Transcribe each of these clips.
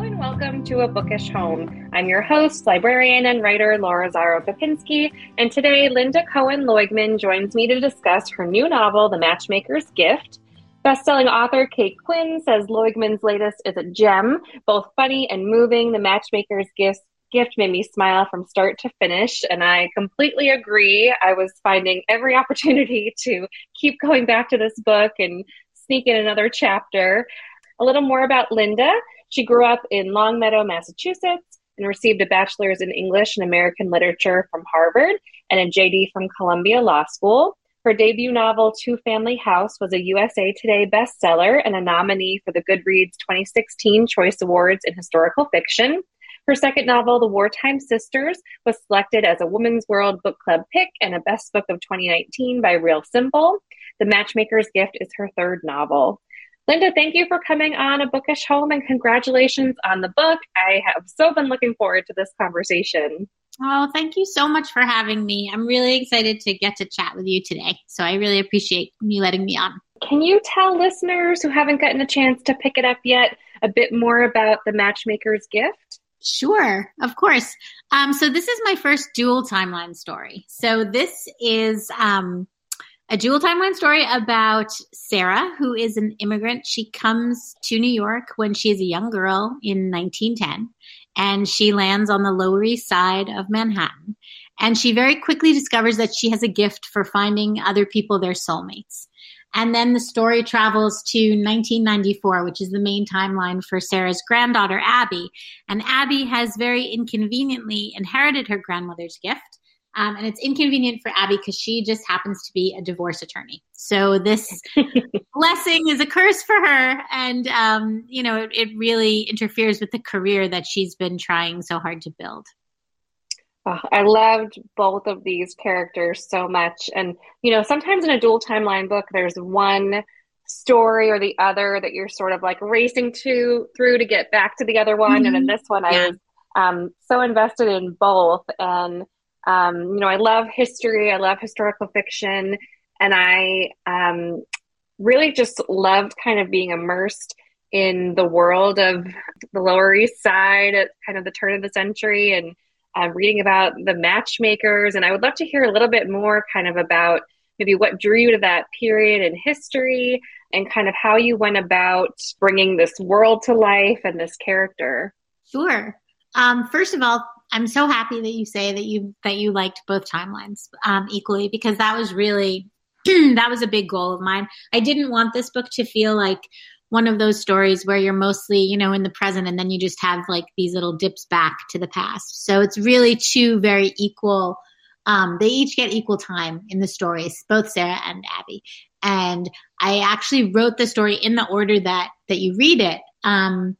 and welcome to A Bookish Home. I'm your host, librarian, and writer Laura Zaro Papinski, and today Lynda Cohen Loigman joins me to discuss her new novel, The Matchmaker's Gift. Bestselling author Kate Quinn says Loigman's latest is a gem, both funny and moving. The Matchmaker's Gift gift made me smile from start to finish, and I completely agree. I was finding every opportunity to keep going back to this book and sneak in another chapter. A little more about Lynda. She grew up in Longmeadow, Massachusetts, and received a bachelor's in English and American Literature from Harvard and a JD from Columbia Law School. Her debut novel, Two Family House, was a USA Today bestseller and a nominee for the Goodreads 2016 Choice Awards in Historical Fiction. Her second novel, The Wartime Sisters, was selected as a Women's World Book Club pick and a Best Book of 2019 by Real Simple. The Matchmaker's Gift is her third novel. Lynda, thank you for coming on A Bookish Home and congratulations on the book. I have so been looking forward to this conversation. Oh, thank you so much for having me. I'm really excited to get to chat with you today. So I really appreciate you letting me on. Can you tell listeners who haven't gotten a chance to pick it up yet a bit more about the Matchmaker's Gift? Sure, of course. Um, so this is my first dual timeline story. So this is um, a dual timeline story about Sarah, who is an immigrant. She comes to New York when she is a young girl in 1910, and she lands on the Lower East Side of Manhattan. And she very quickly discovers that she has a gift for finding other people their soulmates. And then the story travels to 1994, which is the main timeline for Sarah's granddaughter, Abby. And Abby has very inconveniently inherited her grandmother's gift um, and it's inconvenient for Abby because she just happens to be a divorce attorney. So this blessing is a curse for her. And, um, you know, it, it really interferes with the career that she's been trying so hard to build. Oh, I loved both of these characters so much. And, you know, sometimes in a dual timeline book, there's one story or the other that you're sort of like racing to through to get back to the other one. Mm-hmm. And in mm-hmm. this one, I was um, so invested in both. And, um, you know, I love history, I love historical fiction, and I um, really just loved kind of being immersed in the world of the Lower East Side at kind of the turn of the century and uh, reading about the matchmakers. And I would love to hear a little bit more kind of about maybe what drew you to that period in history and kind of how you went about bringing this world to life and this character. Sure. Um, first of all, I'm so happy that you say that you that you liked both timelines um, equally because that was really that was a big goal of mine. I didn't want this book to feel like one of those stories where you're mostly, you know, in the present and then you just have like these little dips back to the past. So it's really two very equal um, they each get equal time in the stories, both Sarah and Abby. And I actually wrote the story in the order that that you read it um,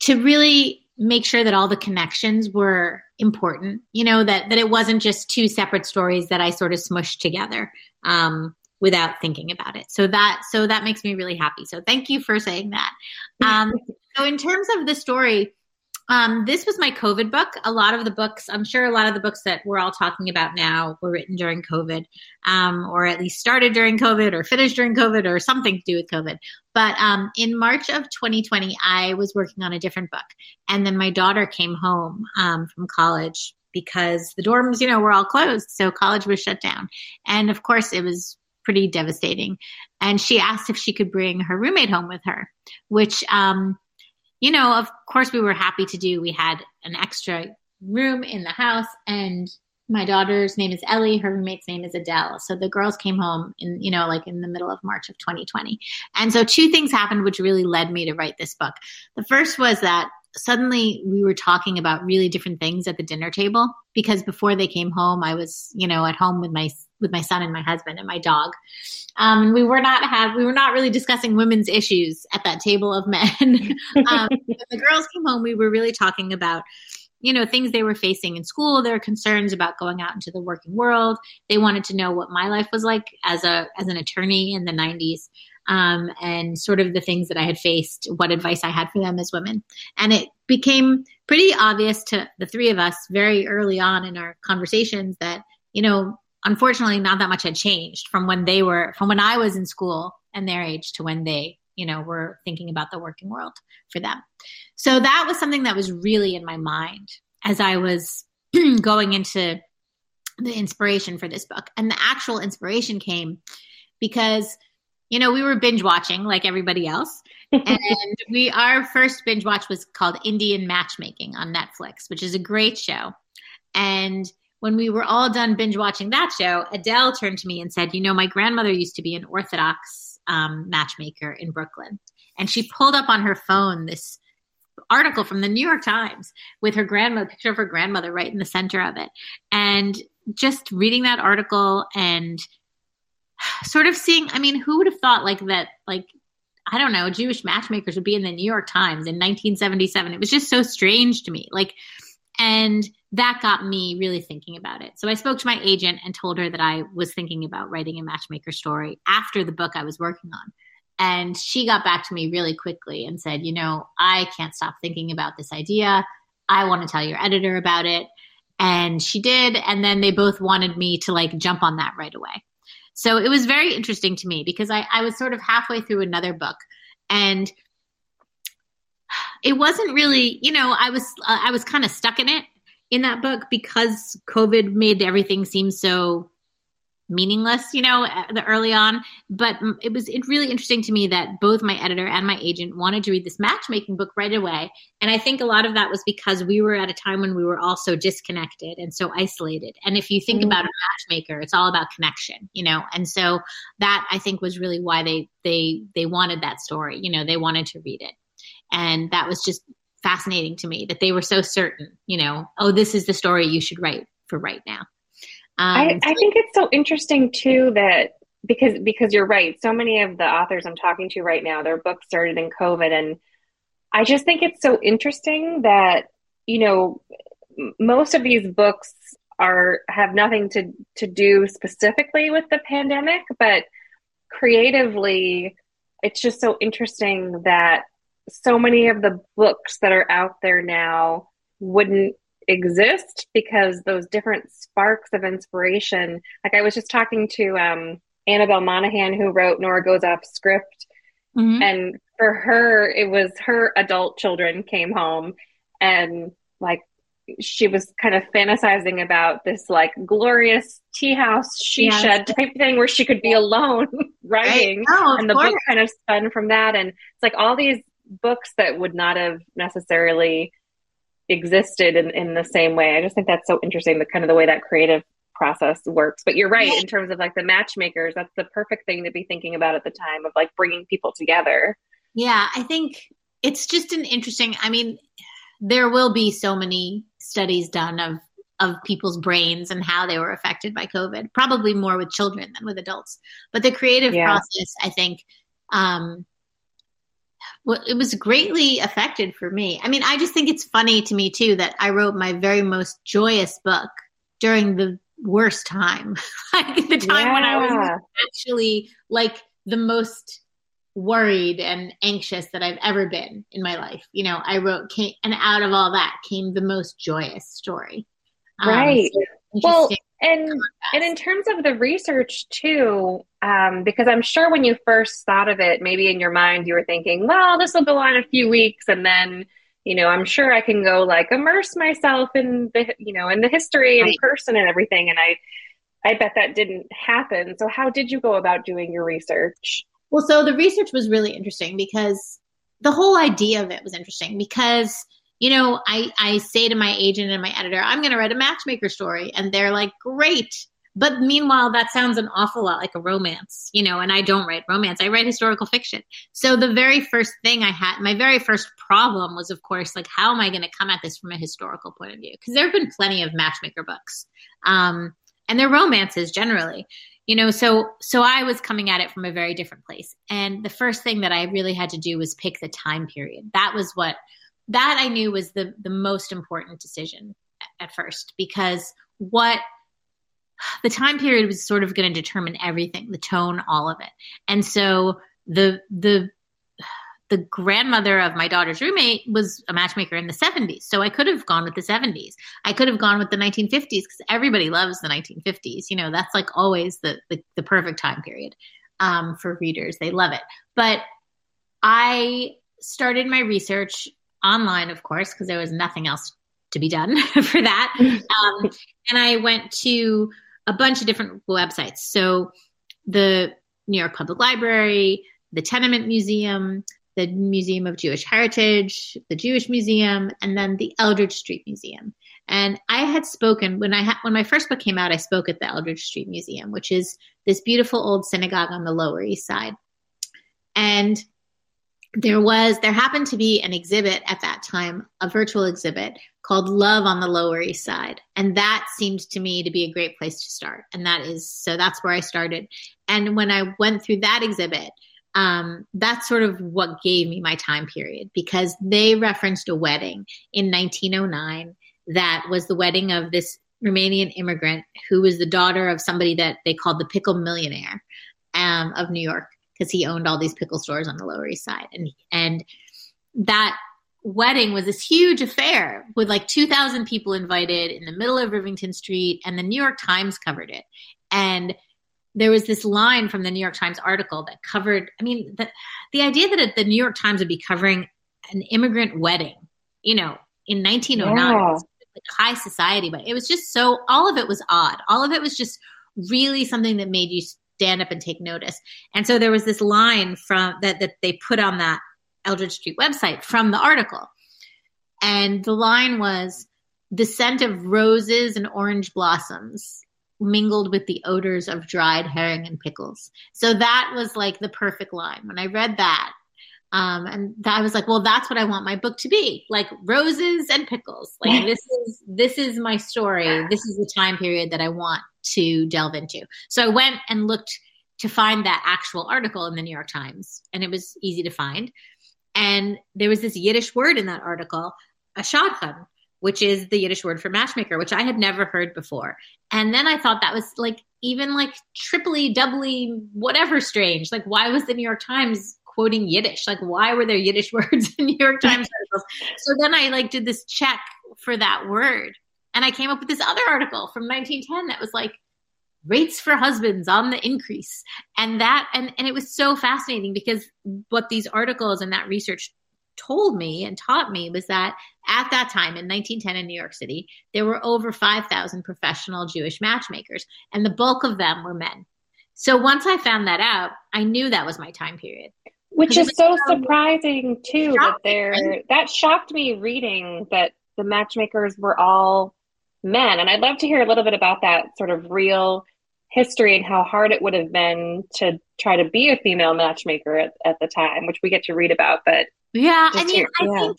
to really make sure that all the connections were important you know that that it wasn't just two separate stories that i sort of smushed together um, without thinking about it. So that so that makes me really happy. So thank you for saying that. Um, so in terms of the story um, this was my COVID book. A lot of the books, I'm sure a lot of the books that we're all talking about now were written during COVID, um, or at least started during COVID, or finished during COVID, or something to do with COVID. But um, in March of 2020, I was working on a different book. And then my daughter came home um, from college because the dorms, you know, were all closed. So college was shut down. And of course, it was pretty devastating. And she asked if she could bring her roommate home with her, which, um, you know, of course, we were happy to do. We had an extra room in the house, and my daughter's name is Ellie. Her roommate's name is Adele. So the girls came home in, you know, like in the middle of March of 2020. And so two things happened which really led me to write this book. The first was that suddenly we were talking about really different things at the dinner table because before they came home, I was, you know, at home with my with my son and my husband and my dog. Um, we were not have we were not really discussing women's issues at that table of men. um, the girls came home, we were really talking about you know things they were facing in school their concerns about going out into the working world they wanted to know what my life was like as a as an attorney in the 90s um, and sort of the things that i had faced what advice i had for them as women and it became pretty obvious to the three of us very early on in our conversations that you know unfortunately not that much had changed from when they were from when I was in school and their age to when they you know were thinking about the working world for them. So that was something that was really in my mind as i was going into the inspiration for this book. And the actual inspiration came because you know we were binge watching like everybody else. And we our first binge watch was called indian matchmaking on netflix which is a great show. And when we were all done binge watching that show, Adele turned to me and said, You know, my grandmother used to be an Orthodox um, matchmaker in Brooklyn. And she pulled up on her phone this article from the New York Times with her grandmother, picture of her grandmother right in the center of it. And just reading that article and sort of seeing, I mean, who would have thought like that, like, I don't know, Jewish matchmakers would be in the New York Times in 1977. It was just so strange to me. Like, and that got me really thinking about it. So I spoke to my agent and told her that I was thinking about writing a matchmaker story after the book I was working on. And she got back to me really quickly and said, You know, I can't stop thinking about this idea. I want to tell your editor about it. And she did. And then they both wanted me to like jump on that right away. So it was very interesting to me because I, I was sort of halfway through another book and it wasn't really, you know, I was uh, I was kind of stuck in it in that book because COVID made everything seem so meaningless, you know, the early on. But it was it really interesting to me that both my editor and my agent wanted to read this matchmaking book right away. And I think a lot of that was because we were at a time when we were all so disconnected and so isolated. And if you think mm-hmm. about a matchmaker, it's all about connection, you know. And so that I think was really why they they they wanted that story. You know, they wanted to read it. And that was just fascinating to me that they were so certain, you know, oh, this is the story you should write for right now. Um, I, I think it's so interesting too that because because you're right, so many of the authors I'm talking to right now, their books started in COVID, and I just think it's so interesting that you know most of these books are have nothing to to do specifically with the pandemic, but creatively, it's just so interesting that so many of the books that are out there now wouldn't exist because those different sparks of inspiration like i was just talking to um, annabel monaghan who wrote nora goes off script mm-hmm. and for her it was her adult children came home and like she was kind of fantasizing about this like glorious tea house she yes. shed type thing where she could be alone writing oh, and the course. book kind of spun from that and it's like all these books that would not have necessarily existed in, in the same way. I just think that's so interesting, the kind of the way that creative process works. But you're right in terms of like the matchmakers, that's the perfect thing to be thinking about at the time of like bringing people together. Yeah, I think it's just an interesting, I mean, there will be so many studies done of of people's brains and how they were affected by COVID, probably more with children than with adults. But the creative yeah. process, I think, um, well, it was greatly affected for me. I mean, I just think it's funny to me too that I wrote my very most joyous book during the worst time, like the time yeah. when I was actually like the most worried and anxious that I've ever been in my life. You know, I wrote came, and out of all that came the most joyous story. Right. Um, so well, and and in terms of the research too, um, because I'm sure when you first thought of it, maybe in your mind you were thinking, well, this will go on a few weeks, and then you know, I'm sure I can go like immerse myself in the you know in the history and person and everything. And I I bet that didn't happen. So how did you go about doing your research? Well, so the research was really interesting because the whole idea of it was interesting because you know, I, I say to my agent and my editor, I'm going to write a matchmaker story. And they're like, great. But meanwhile, that sounds an awful lot like a romance, you know, and I don't write romance. I write historical fiction. So the very first thing I had, my very first problem was, of course, like, how am I going to come at this from a historical point of view? Because there have been plenty of matchmaker books. Um, and they're romances generally you know so so i was coming at it from a very different place and the first thing that i really had to do was pick the time period that was what that I knew was the the most important decision at first because what the time period was sort of going to determine everything, the tone, all of it. And so the the the grandmother of my daughter's roommate was a matchmaker in the 70s. So I could have gone with the 70s. I could have gone with the 1950s because everybody loves the 1950s. You know, that's like always the the, the perfect time period um, for readers. They love it. But I started my research online, of course, because there was nothing else to be done for that. Um, and I went to a bunch of different websites. So the New York Public Library, the Tenement Museum, the Museum of Jewish Heritage, the Jewish Museum, and then the Eldridge Street Museum. And I had spoken when I ha- when my first book came out. I spoke at the Eldridge Street Museum, which is this beautiful old synagogue on the Lower East Side. And there was there happened to be an exhibit at that time, a virtual exhibit called Love on the Lower East Side, and that seemed to me to be a great place to start. And that is so that's where I started. And when I went through that exhibit, um, that's sort of what gave me my time period because they referenced a wedding in 1909 that was the wedding of this Romanian immigrant who was the daughter of somebody that they called the pickle millionaire um, of New York because he owned all these pickle stores on the Lower East Side, and and that wedding was this huge affair with like 2,000 people invited in the middle of Rivington Street, and the New York Times covered it, and there was this line from the New York Times article that covered. I mean, the the idea that the New York Times would be covering an immigrant wedding, you know, in 1909. Yeah. Like high society, but it was just so all of it was odd. All of it was just really something that made you stand up and take notice. And so there was this line from that that they put on that Eldridge Street website from the article. And the line was the scent of roses and orange blossoms mingled with the odors of dried herring and pickles. So that was like the perfect line. When I read that, um, and I was like, well, that's what I want my book to be like roses and pickles. Like this is, this is my story. This is the time period that I want to delve into. So I went and looked to find that actual article in the New York Times and it was easy to find. And there was this Yiddish word in that article, a shadchan, which is the Yiddish word for matchmaker, which I had never heard before. And then I thought that was like even like triply, doubly, whatever strange. Like, why was the New York Times quoting Yiddish. Like, why were there Yiddish words in New York Times articles? So then I like did this check for that word, and I came up with this other article from 1910 that was like rates for husbands on the increase, and that and and it was so fascinating because what these articles and that research told me and taught me was that at that time in 1910 in New York City, there were over 5,000 professional Jewish matchmakers, and the bulk of them were men. So once I found that out, I knew that was my time period. Which is so um, surprising too that they're that shocked me reading that the matchmakers were all men. And I'd love to hear a little bit about that sort of real history and how hard it would have been to try to be a female matchmaker at, at the time, which we get to read about. But yeah, I mean, hear, I yeah. think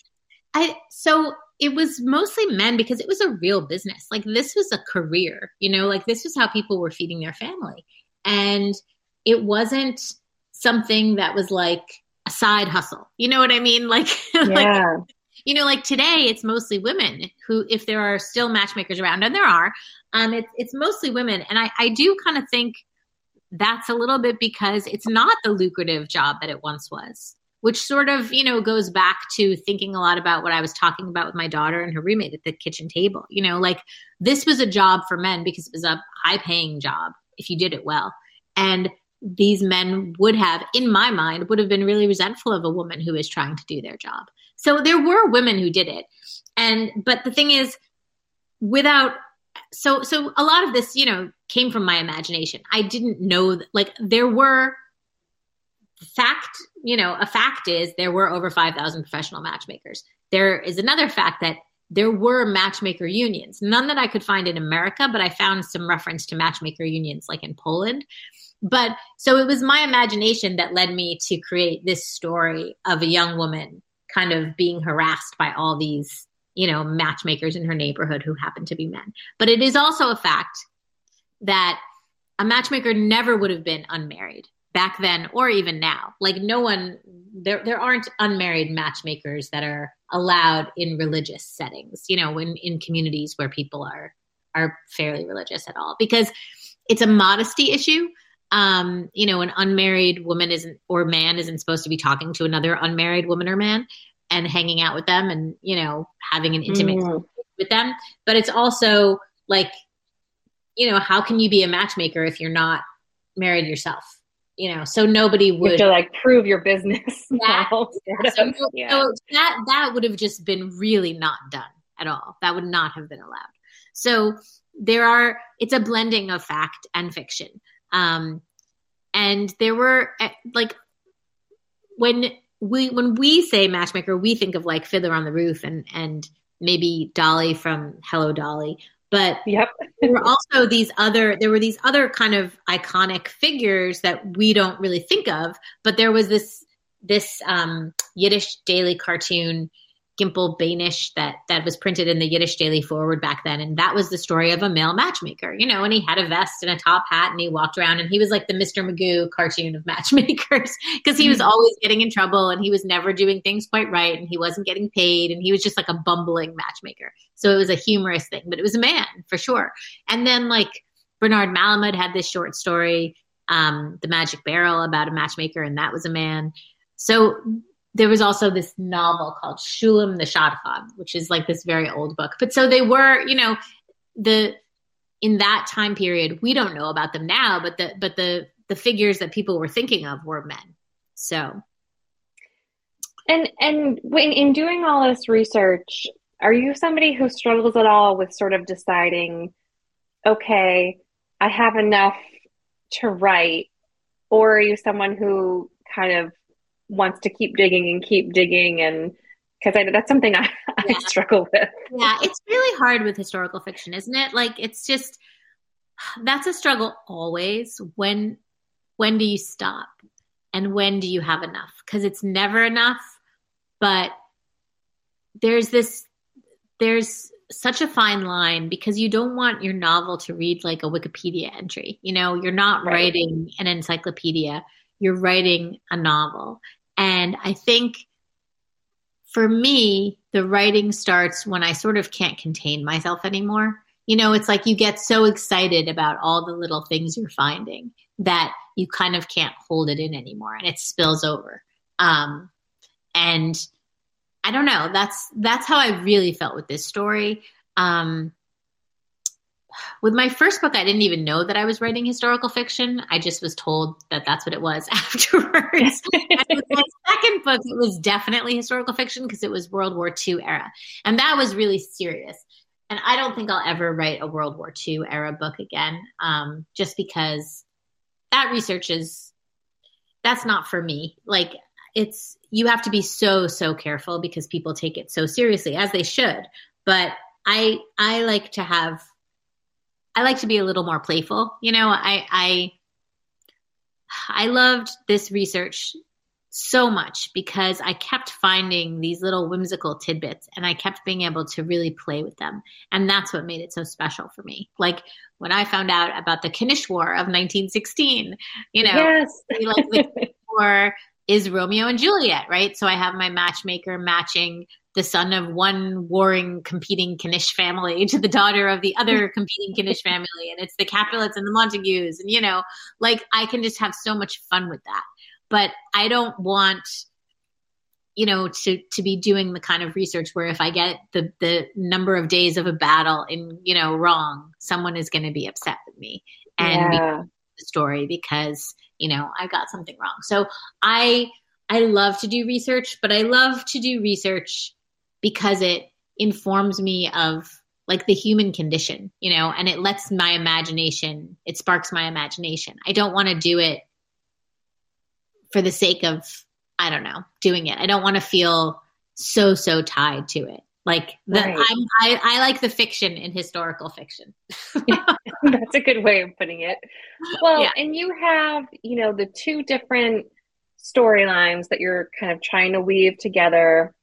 I so it was mostly men because it was a real business. Like this was a career, you know, like this was how people were feeding their family. And it wasn't something that was like a side hustle. You know what I mean? Like, yeah. like you know, like today it's mostly women who, if there are still matchmakers around, and there are, um, it's it's mostly women, and I I do kind of think that's a little bit because it's not the lucrative job that it once was which sort of you know goes back to thinking a lot about what i was talking about with my daughter and her roommate at the kitchen table. You know like this was a job for men because it was a high paying job if you did it well. And these men would have, in my mind, would have been really resentful of a woman who is trying to do their job. So there were women who did it. And, but the thing is, without, so, so a lot of this, you know, came from my imagination. I didn't know, that, like, there were, fact, you know, a fact is there were over 5,000 professional matchmakers. There is another fact that there were matchmaker unions, none that I could find in America, but I found some reference to matchmaker unions like in Poland. But so it was my imagination that led me to create this story of a young woman kind of being harassed by all these, you know, matchmakers in her neighborhood who happen to be men. But it is also a fact that a matchmaker never would have been unmarried back then or even now. Like no one there there aren't unmarried matchmakers that are allowed in religious settings, you know, in, in communities where people are are fairly religious at all. Because it's a modesty issue um, you know, an unmarried woman isn't or man isn't supposed to be talking to another unmarried woman or man and hanging out with them and you know having an intimate mm. with them. But it's also like, you know, how can you be a matchmaker if you're not married yourself? you know, so nobody would to like prove your business. Yeah. Now, so, yeah. so that that would have just been really not done at all. That would not have been allowed. So there are it's a blending of fact and fiction. Um, and there were eh, like when we when we say matchmaker, we think of like Fiddler on the Roof and and maybe Dolly from Hello Dolly. But yep. there were also these other there were these other kind of iconic figures that we don't really think of. But there was this this um, Yiddish daily cartoon Gimpel Beinish that that was printed in the Yiddish Daily Forward back then, and that was the story of a male matchmaker, you know. And he had a vest and a top hat, and he walked around, and he was like the Mr. Magoo cartoon of matchmakers because he was mm-hmm. always getting in trouble, and he was never doing things quite right, and he wasn't getting paid, and he was just like a bumbling matchmaker. So it was a humorous thing, but it was a man for sure. And then like Bernard Malamud had this short story, um, The Magic Barrel, about a matchmaker, and that was a man. So there was also this novel called Shulam the Shadchan, which is like this very old book. But so they were, you know, the in that time period, we don't know about them now, but the but the the figures that people were thinking of were men. So and and when in doing all this research, are you somebody who struggles at all with sort of deciding, okay, I have enough to write, or are you someone who kind of wants to keep digging and keep digging and because that's something I, yeah. I struggle with. Yeah, it's really hard with historical fiction, isn't it? Like it's just that's a struggle always. When when do you stop? And when do you have enough? Because it's never enough, but there's this there's such a fine line because you don't want your novel to read like a Wikipedia entry. You know, you're not right. writing an encyclopedia, you're writing a novel. And I think for me, the writing starts when I sort of can't contain myself anymore. You know, it's like you get so excited about all the little things you're finding that you kind of can't hold it in anymore and it spills over. Um, and I don't know, that's that's how I really felt with this story. Um, with my first book, I didn't even know that I was writing historical fiction. I just was told that that's what it was afterwards. with my second book, it was definitely historical fiction because it was World War II era. And that was really serious. And I don't think I'll ever write a World War II era book again, um, just because that research is, that's not for me. Like, it's, you have to be so, so careful because people take it so seriously, as they should. But I, I like to have I like to be a little more playful. You know, I I I loved this research so much because I kept finding these little whimsical tidbits and I kept being able to really play with them. And that's what made it so special for me. Like when I found out about the Knish War of 1916, you know, yes. like the war is Romeo and Juliet, right? So I have my matchmaker matching the son of one warring competing Knish family to the daughter of the other competing Knish family. And it's the Capulets and the Montagues. And you know like I can just have so much fun with that. But I don't want you know to to be doing the kind of research where if I get the the number of days of a battle in you know wrong someone is going to be upset with me and yeah. the story because you know I got something wrong. So I I love to do research, but I love to do research because it informs me of like the human condition, you know, and it lets my imagination, it sparks my imagination. I don't want to do it for the sake of, I don't know, doing it. I don't want to feel so, so tied to it. Like the, right. I, I like the fiction in historical fiction. That's a good way of putting it. Well, yeah. and you have, you know, the two different storylines that you're kind of trying to weave together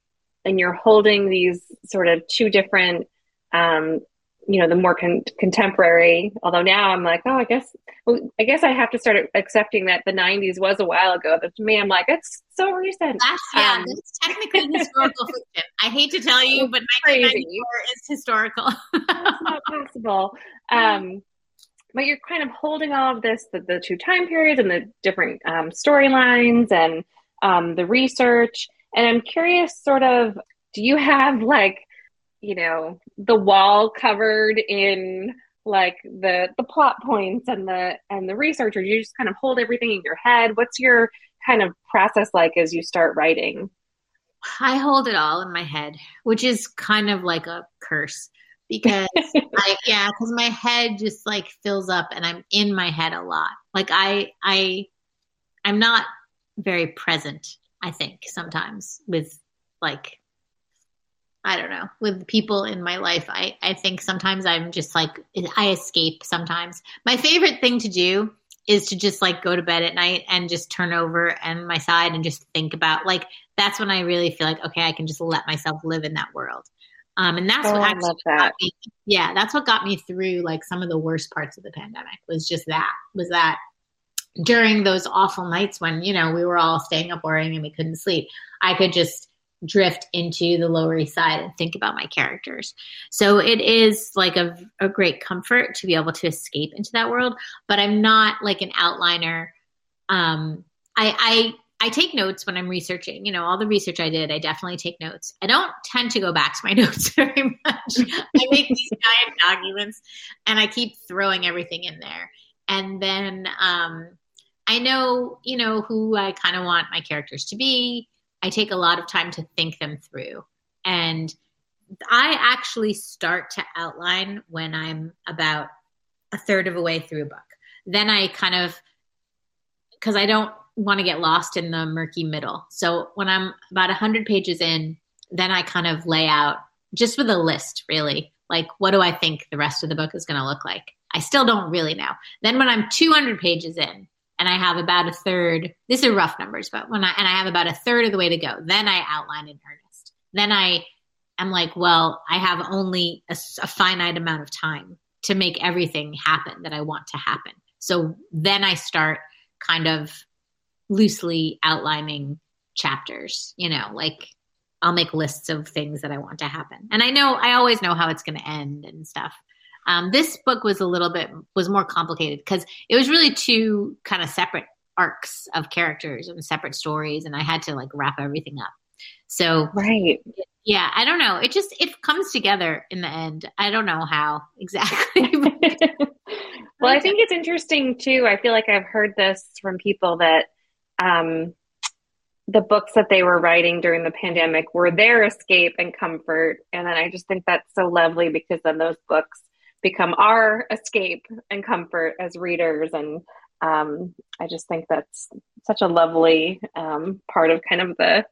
and you're holding these sort of two different um, you know the more con- contemporary although now i'm like oh i guess well, i guess i have to start accepting that the 90s was a while ago but to me i'm like it's so recent. That's yeah um, it's technically historical fiction. I hate to tell you but 1994 is historical. That's not possible. Um, but you're kind of holding all of this the, the two time periods and the different um, storylines and um, the research and I'm curious, sort of, do you have like, you know, the wall covered in like the the plot points and the and the research or do you just kind of hold everything in your head? What's your kind of process like as you start writing? I hold it all in my head which is kind of like a curse because I, yeah because my head just like fills up and i'm in my head a lot. Like i i i'm not very present i think sometimes with like I don't know, with people in my life. I, I think sometimes I'm just like, I escape sometimes. My favorite thing to do is to just like go to bed at night and just turn over and my side and just think about like, that's when I really feel like, okay, I can just let myself live in that world. Um, and that's oh, what actually that. me, yeah, that's what got me through like some of the worst parts of the pandemic was just that, was that during those awful nights when, you know, we were all staying up worrying and we couldn't sleep, I could just drift into the Lower East Side and think about my characters. So it is like a, a great comfort to be able to escape into that world, but I'm not like an outliner. Um, I, I I take notes when I'm researching. You know, all the research I did, I definitely take notes. I don't tend to go back to my notes very much. I make these giant documents and I keep throwing everything in there. And then um, I know, you know, who I kind of want my characters to be. I take a lot of time to think them through. And I actually start to outline when I'm about a third of a way through a book. Then I kind of, because I don't want to get lost in the murky middle. So when I'm about 100 pages in, then I kind of lay out just with a list, really. Like, what do I think the rest of the book is going to look like? I still don't really know. Then when I'm 200 pages in, and I have about a third. These are rough numbers, but when I and I have about a third of the way to go, then I outline in earnest. Then I am like, well, I have only a, a finite amount of time to make everything happen that I want to happen. So then I start kind of loosely outlining chapters, you know, like I'll make lists of things that I want to happen. And I know I always know how it's going to end and stuff. Um, this book was a little bit was more complicated because it was really two kind of separate arcs of characters and separate stories, and I had to like wrap everything up. So right, yeah, I don't know. It just it comes together in the end. I don't know how exactly. well, I think it's interesting too. I feel like I've heard this from people that um, the books that they were writing during the pandemic were their escape and comfort. And then I just think that's so lovely because then those books become our escape and comfort as readers. And um, I just think that's such a lovely um, part of kind of the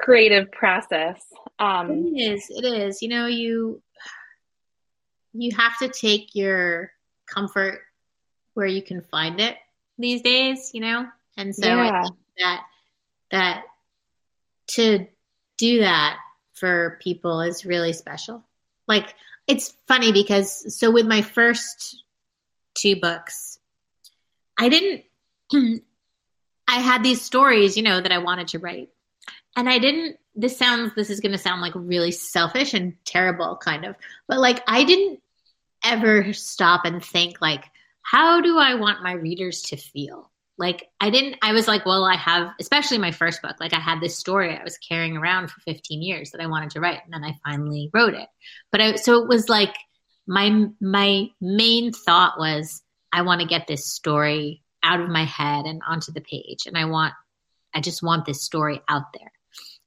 creative process. Um, it is. It is. You know, you you have to take your comfort where you can find it these days. You know, and so yeah. that that to do that for people is really special. Like it's funny because so with my first two books, I didn't I had these stories, you know, that I wanted to write. And I didn't this sounds this is going to sound like really selfish and terrible kind of. But like I didn't ever stop and think like how do I want my readers to feel? Like I didn't I was like, well, I have especially my first book, like I had this story I was carrying around for 15 years that I wanted to write and then I finally wrote it. But I so it was like my my main thought was I want to get this story out of my head and onto the page and I want I just want this story out there.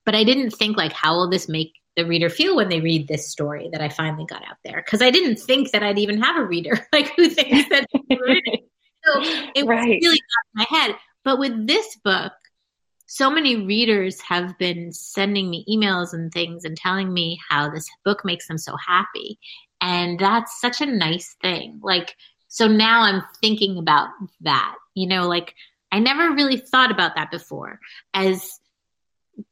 But I didn't think like how will this make the reader feel when they read this story that I finally got out there because I didn't think that I'd even have a reader like who thinks that so it right. was really out my head. But with this book, so many readers have been sending me emails and things and telling me how this book makes them so happy. And that's such a nice thing. Like, so now I'm thinking about that, you know, like I never really thought about that before as,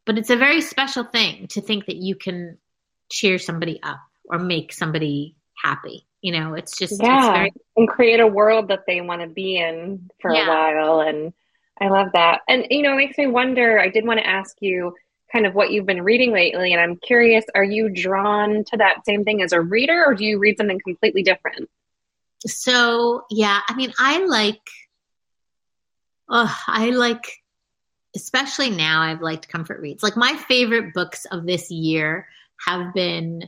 but it's a very special thing to think that you can cheer somebody up or make somebody happy you know it's just yeah it's very- and create a world that they want to be in for yeah. a while and i love that. And you know it makes me wonder i did want to ask you kind of what you've been reading lately and i'm curious are you drawn to that same thing as a reader or do you read something completely different? So yeah i mean i like oh i like especially now i've liked comfort reads. Like my favorite books of this year have been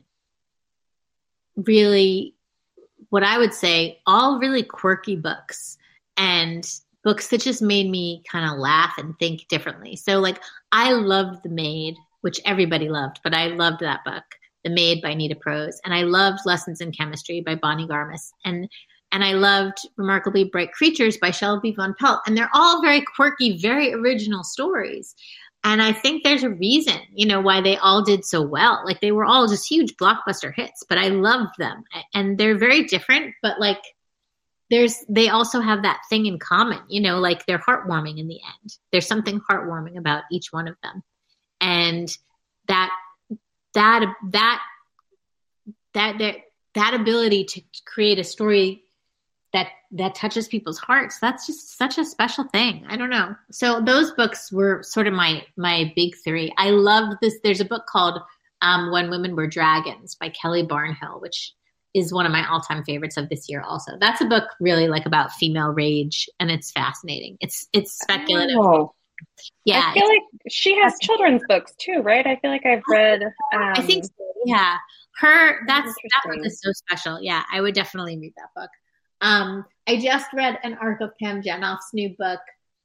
really what I would say, all really quirky books and books that just made me kind of laugh and think differently. So, like, I loved The Maid, which everybody loved, but I loved that book, The Maid by Nita Prose, and I loved Lessons in Chemistry by Bonnie Garmus, and and I loved Remarkably Bright Creatures by Shelby Van Pelt, and they're all very quirky, very original stories. And I think there's a reason, you know, why they all did so well. Like they were all just huge blockbuster hits, but I loved them. And they're very different, but like there's they also have that thing in common, you know, like they're heartwarming in the end. There's something heartwarming about each one of them. And that that that that that, that ability to create a story that that touches people's hearts. That's just such a special thing. I don't know. So those books were sort of my my big three. I love this there's a book called um, when women were dragons by kelly barnhill which is one of my all-time favorites of this year also. That's a book really like about female rage and it's fascinating. It's it's speculative. Oh. yeah i feel like she has children's books too right? I feel like i've read um, i think so, yeah her that's that book is so special. Yeah i would definitely read that book um, I just read an arc of Pam Jenoff's new book,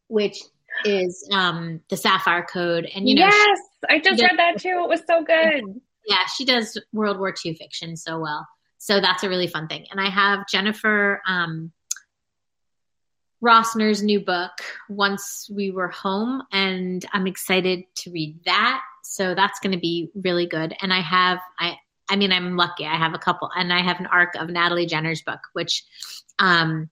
which is um, the Sapphire Code, and you know, yes, she, I just does, read that too. It was so good. Yeah, she does World War II fiction so well, so that's a really fun thing. And I have Jennifer um, Rosner's new book, Once We Were Home, and I'm excited to read that. So that's going to be really good. And I have I I mean, I'm lucky. I have a couple, and I have an arc of Natalie Jenner's book, which um,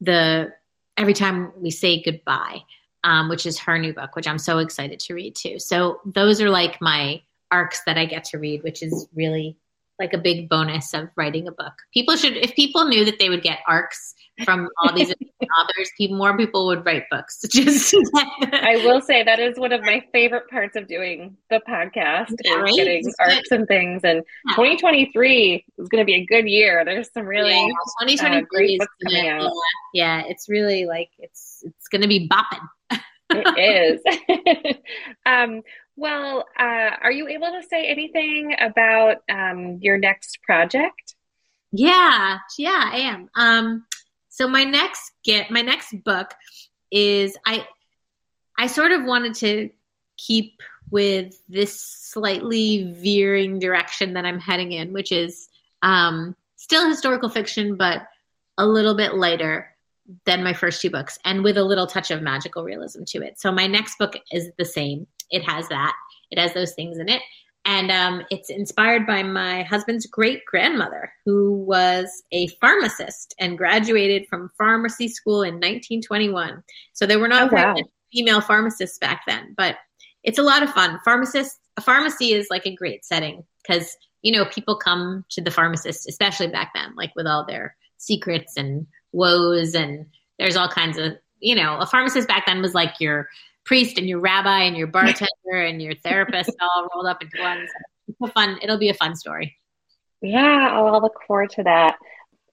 the every time we say goodbye, um, which is her new book, which I'm so excited to read too. So those are like my arcs that I get to read, which is really like a big bonus of writing a book. People should, if people knew that they would get arcs from all these authors, people, more people would write books. Just I will say that is one of my favorite parts of doing the podcast yeah, right? getting it's arcs good. and things. And yeah. 2023 is going to be a good year. There's some really yeah, 2023 uh, great books coming gonna, out. Yeah, it's really like it's it's going to be bopping. it is. um, well, uh, are you able to say anything about um, your next project? Yeah, yeah, I am. Um, so my next get my next book is I I sort of wanted to keep with this slightly veering direction that I'm heading in, which is um, still historical fiction, but a little bit lighter than my first two books, and with a little touch of magical realism to it. So my next book is the same. It has that. It has those things in it. And um, it's inspired by my husband's great grandmother, who was a pharmacist and graduated from pharmacy school in 1921. So there were not oh, wow. female pharmacists back then, but it's a lot of fun. Pharmacists, a pharmacy is like a great setting because you know people come to the pharmacist, especially back then, like with all their secrets and woes, and there's all kinds of you know a pharmacist back then was like your priest and your rabbi and your bartender and your therapist all rolled up into one. So fun. It'll be a fun story. Yeah, I'll look forward to that.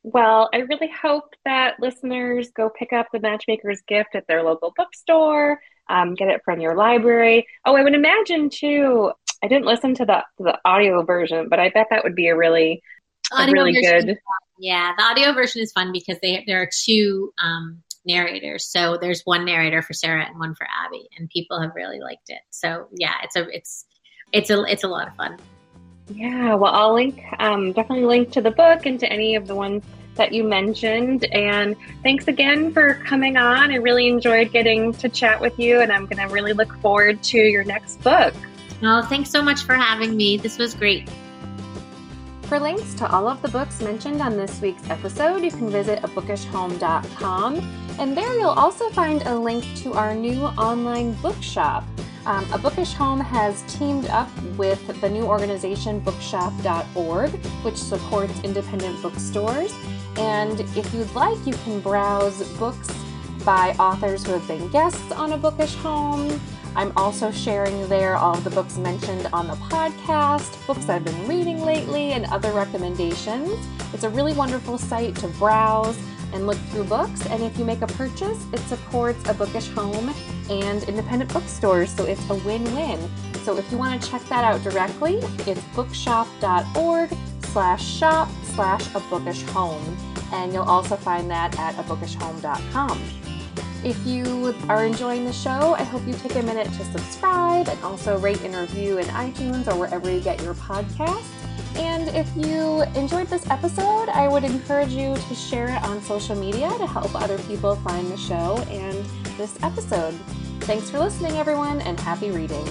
Well, I really hope that listeners go pick up the Matchmaker's Gift at their local bookstore, um, get it from your library. Oh, I would imagine too. I didn't listen to the the audio version, but I bet that would be a really, a really good. Yeah, the audio version is fun because they there are two um, narrators. So there's one narrator for Sarah and one for Abby, and people have really liked it. So yeah, it's a it's it's a it's a lot of fun. Yeah, well, I'll link um, definitely link to the book and to any of the ones that you mentioned. And thanks again for coming on. I really enjoyed getting to chat with you, and I'm going to really look forward to your next book. Well, thanks so much for having me. This was great. For links to all of the books mentioned on this week's episode, you can visit abookishhome.com. And there you'll also find a link to our new online bookshop. Um, a Bookish Home has teamed up with the new organization bookshop.org, which supports independent bookstores. And if you'd like, you can browse books by authors who have been guests on a Bookish Home. I'm also sharing there all of the books mentioned on the podcast, books I've been reading lately, and other recommendations. It's a really wonderful site to browse and look through books. And if you make a purchase, it supports a bookish home and independent bookstores. So it's a win win. So if you want to check that out directly, it's bookshop.org slash shop slash a bookish home. And you'll also find that at abookishhome.com. If you are enjoying the show, I hope you take a minute to subscribe and also rate and review in iTunes or wherever you get your podcasts. And if you enjoyed this episode, I would encourage you to share it on social media to help other people find the show and this episode. Thanks for listening, everyone, and happy reading.